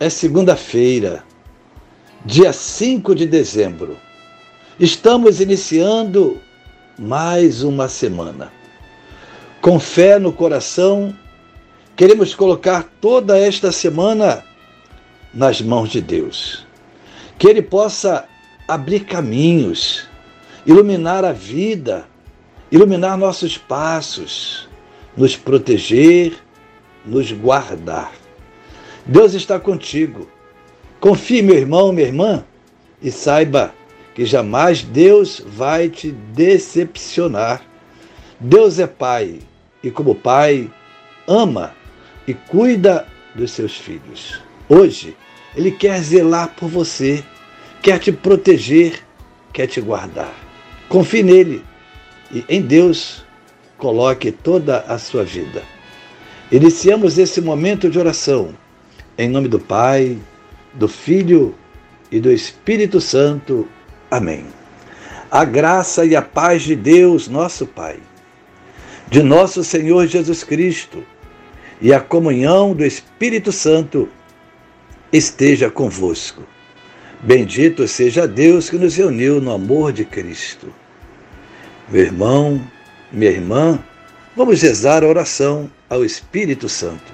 é segunda-feira, dia 5 de dezembro. Estamos iniciando mais uma semana. Com fé no coração, queremos colocar toda esta semana nas mãos de Deus. Que Ele possa abrir caminhos, iluminar a vida, iluminar nossos passos, nos proteger, nos guardar. Deus está contigo. Confie, meu irmão, minha irmã, e saiba que jamais Deus vai te decepcionar. Deus é Pai e, como Pai, ama e cuida dos seus filhos. Hoje, Ele quer zelar por você, quer te proteger, quer te guardar. Confie nele e em Deus coloque toda a sua vida. Iniciamos esse momento de oração em nome do Pai, do Filho e do Espírito Santo. Amém. A graça e a paz de Deus, nosso Pai, de nosso Senhor Jesus Cristo e a comunhão do Espírito Santo esteja convosco. Bendito seja Deus que nos reuniu no amor de Cristo. Meu irmão, minha irmã, vamos rezar a oração ao Espírito Santo.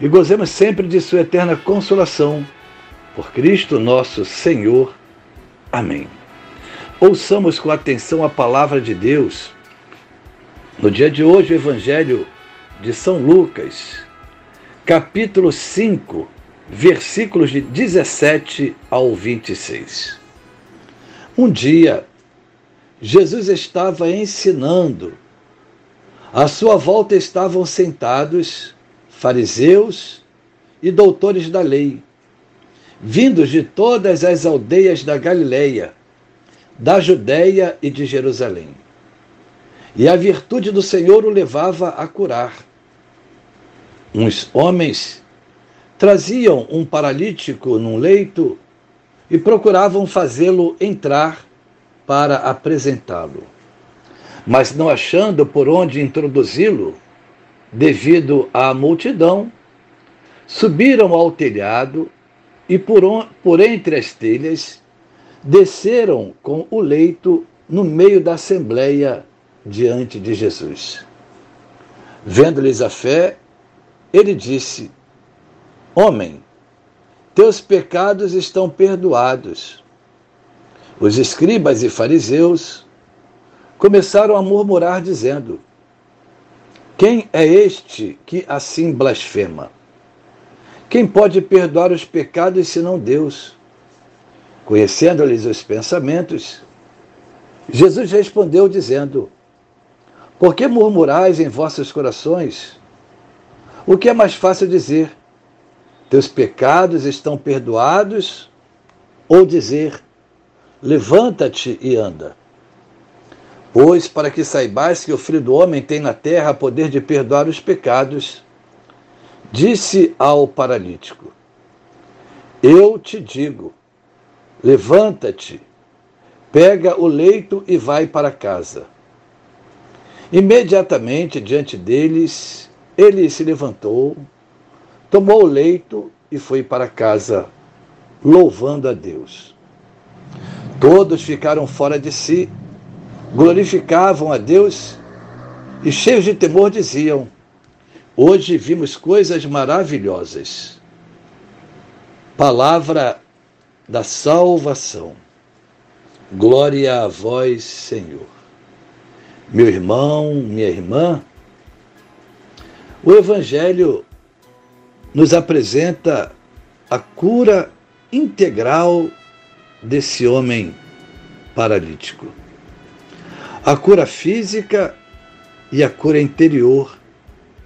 e gozemos sempre de Sua eterna consolação. Por Cristo nosso Senhor. Amém. Ouçamos com atenção a palavra de Deus. No dia de hoje, o Evangelho de São Lucas, capítulo 5, versículos de 17 ao 26. Um dia, Jesus estava ensinando. À sua volta estavam sentados fariseus e doutores da lei, vindos de todas as aldeias da Galileia, da Judéia e de Jerusalém. E a virtude do Senhor o levava a curar. Uns homens traziam um paralítico num leito e procuravam fazê-lo entrar para apresentá-lo. Mas não achando por onde introduzi-lo, devido à multidão, subiram ao telhado e por, on, por entre as telhas desceram com o leito no meio da assembleia diante de Jesus. Vendo-lhes a fé, ele disse: Homem, teus pecados estão perdoados. Os escribas e fariseus começaram a murmurar, dizendo: quem é este que assim blasfema? Quem pode perdoar os pecados senão Deus? Conhecendo-lhes os pensamentos, Jesus respondeu, dizendo: Por que murmurais em vossos corações? O que é mais fácil dizer? Teus pecados estão perdoados? Ou dizer: Levanta-te e anda? Pois, para que saibais que o Filho do Homem tem na terra poder de perdoar os pecados, disse ao paralítico: Eu te digo, levanta-te, pega o leito e vai para casa. Imediatamente diante deles, ele se levantou, tomou o leito e foi para casa, louvando a Deus. Todos ficaram fora de si glorificavam a Deus e, cheios de temor, diziam: Hoje vimos coisas maravilhosas. Palavra da salvação. Glória a vós, Senhor. Meu irmão, minha irmã, o Evangelho nos apresenta a cura integral desse homem paralítico. A cura física e a cura interior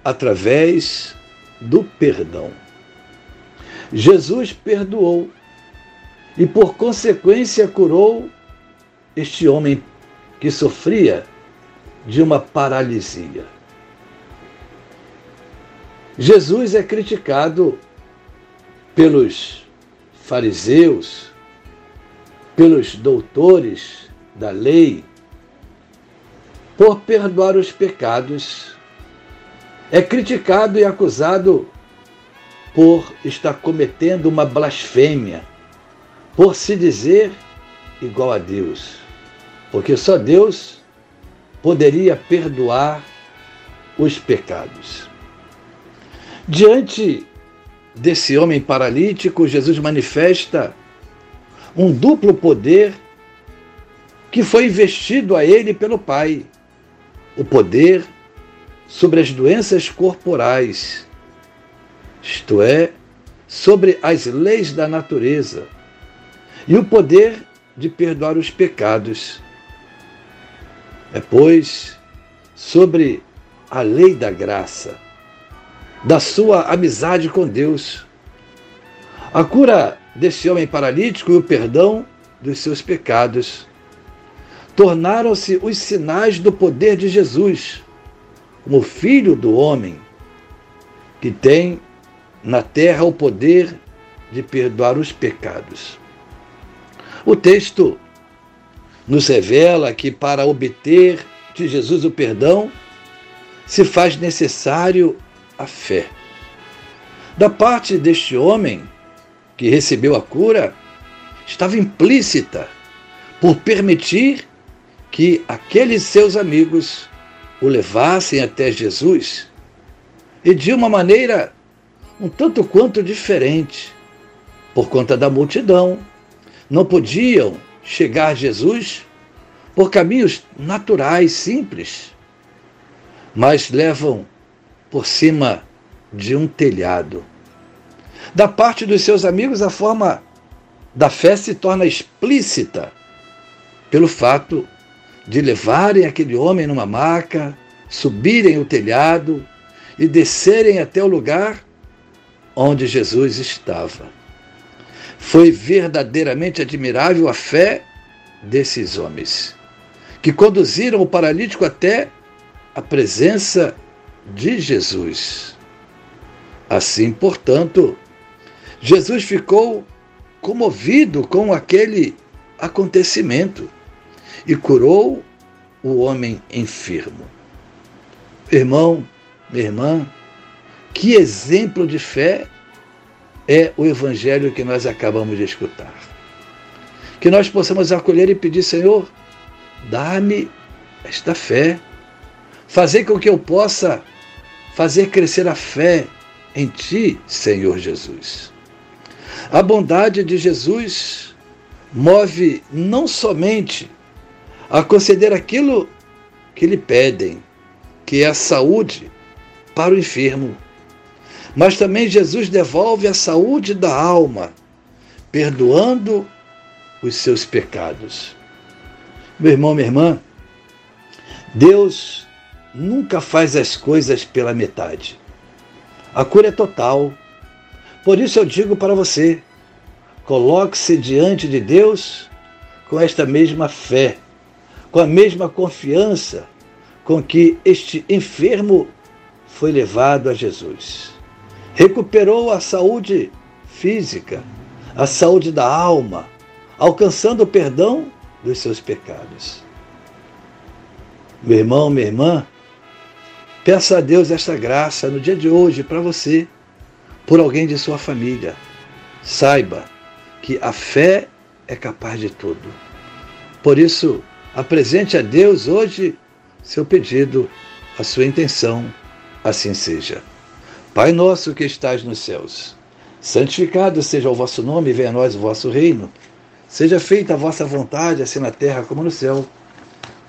através do perdão. Jesus perdoou e, por consequência, curou este homem que sofria de uma paralisia. Jesus é criticado pelos fariseus, pelos doutores da lei, por perdoar os pecados. É criticado e acusado por estar cometendo uma blasfêmia, por se dizer igual a Deus. Porque só Deus poderia perdoar os pecados. Diante desse homem paralítico, Jesus manifesta um duplo poder que foi investido a ele pelo Pai: o poder sobre as doenças corporais, isto é, sobre as leis da natureza, e o poder de perdoar os pecados. É, pois, sobre a lei da graça da sua amizade com Deus. A cura desse homem paralítico e o perdão dos seus pecados tornaram-se os sinais do poder de Jesus, como Filho do homem, que tem na terra o poder de perdoar os pecados. O texto nos revela que para obter de Jesus o perdão se faz necessário a fé. Da parte deste homem que recebeu a cura, estava implícita por permitir que aqueles seus amigos o levassem até Jesus e de uma maneira um tanto quanto diferente, por conta da multidão. Não podiam chegar a Jesus por caminhos naturais, simples, mas levam por cima de um telhado. Da parte dos seus amigos, a forma da fé se torna explícita pelo fato de levarem aquele homem numa maca, subirem o telhado e descerem até o lugar onde Jesus estava. Foi verdadeiramente admirável a fé desses homens, que conduziram o paralítico até a presença de Jesus. Assim, portanto, Jesus ficou comovido com aquele acontecimento e curou o homem enfermo. Irmão, minha irmã, que exemplo de fé é o evangelho que nós acabamos de escutar. Que nós possamos acolher e pedir, Senhor, dá-me esta fé, fazer com que eu possa fazer crescer a fé em Ti, Senhor Jesus. A bondade de Jesus move não somente a conceder aquilo que lhe pedem, que é a saúde para o enfermo, mas também Jesus devolve a saúde da alma, perdoando os seus pecados. Meu irmão, minha irmã, Deus nunca faz as coisas pela metade. A cura é total. Por isso eu digo para você: coloque-se diante de Deus com esta mesma fé, com a mesma confiança com que este enfermo foi levado a Jesus. Recuperou a saúde física, a saúde da alma, alcançando o perdão dos seus pecados. Meu irmão, minha irmã, Peça a Deus esta graça no dia de hoje para você, por alguém de sua família. Saiba que a fé é capaz de tudo. Por isso, apresente a Deus hoje seu pedido, a sua intenção, assim seja. Pai nosso que estás nos céus, Santificado seja o vosso nome, venha a nós o vosso reino. Seja feita a vossa vontade, assim na terra como no céu.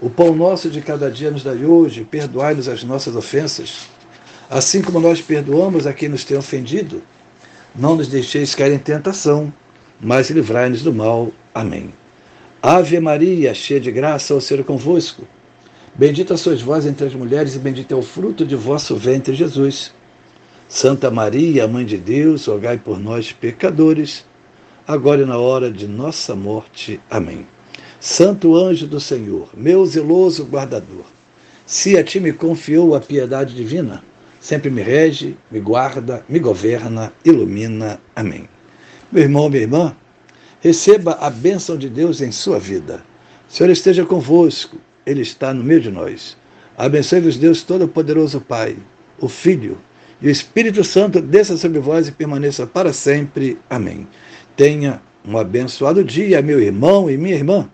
O pão nosso de cada dia nos dai hoje, perdoai-nos as nossas ofensas, assim como nós perdoamos a quem nos tem ofendido. Não nos deixeis cair em tentação, mas livrai-nos do mal. Amém. Ave Maria, cheia de graça, o Senhor é convosco. Bendita sois vós entre as mulheres, e bendito é o fruto de vosso ventre, Jesus. Santa Maria, Mãe de Deus, rogai por nós, pecadores, agora e na hora de nossa morte. Amém. Santo anjo do Senhor, meu zeloso guardador, se a ti me confiou a piedade divina, sempre me rege, me guarda, me governa, ilumina. Amém. Meu irmão, minha irmã, receba a bênção de Deus em sua vida. O Senhor esteja convosco, Ele está no meio de nós. Abençoe-vos, Deus Todo-Poderoso Pai, o Filho e o Espírito Santo desça sobre vós e permaneça para sempre. Amém. Tenha um abençoado dia, meu irmão e minha irmã.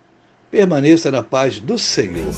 Permaneça na paz do Senhor.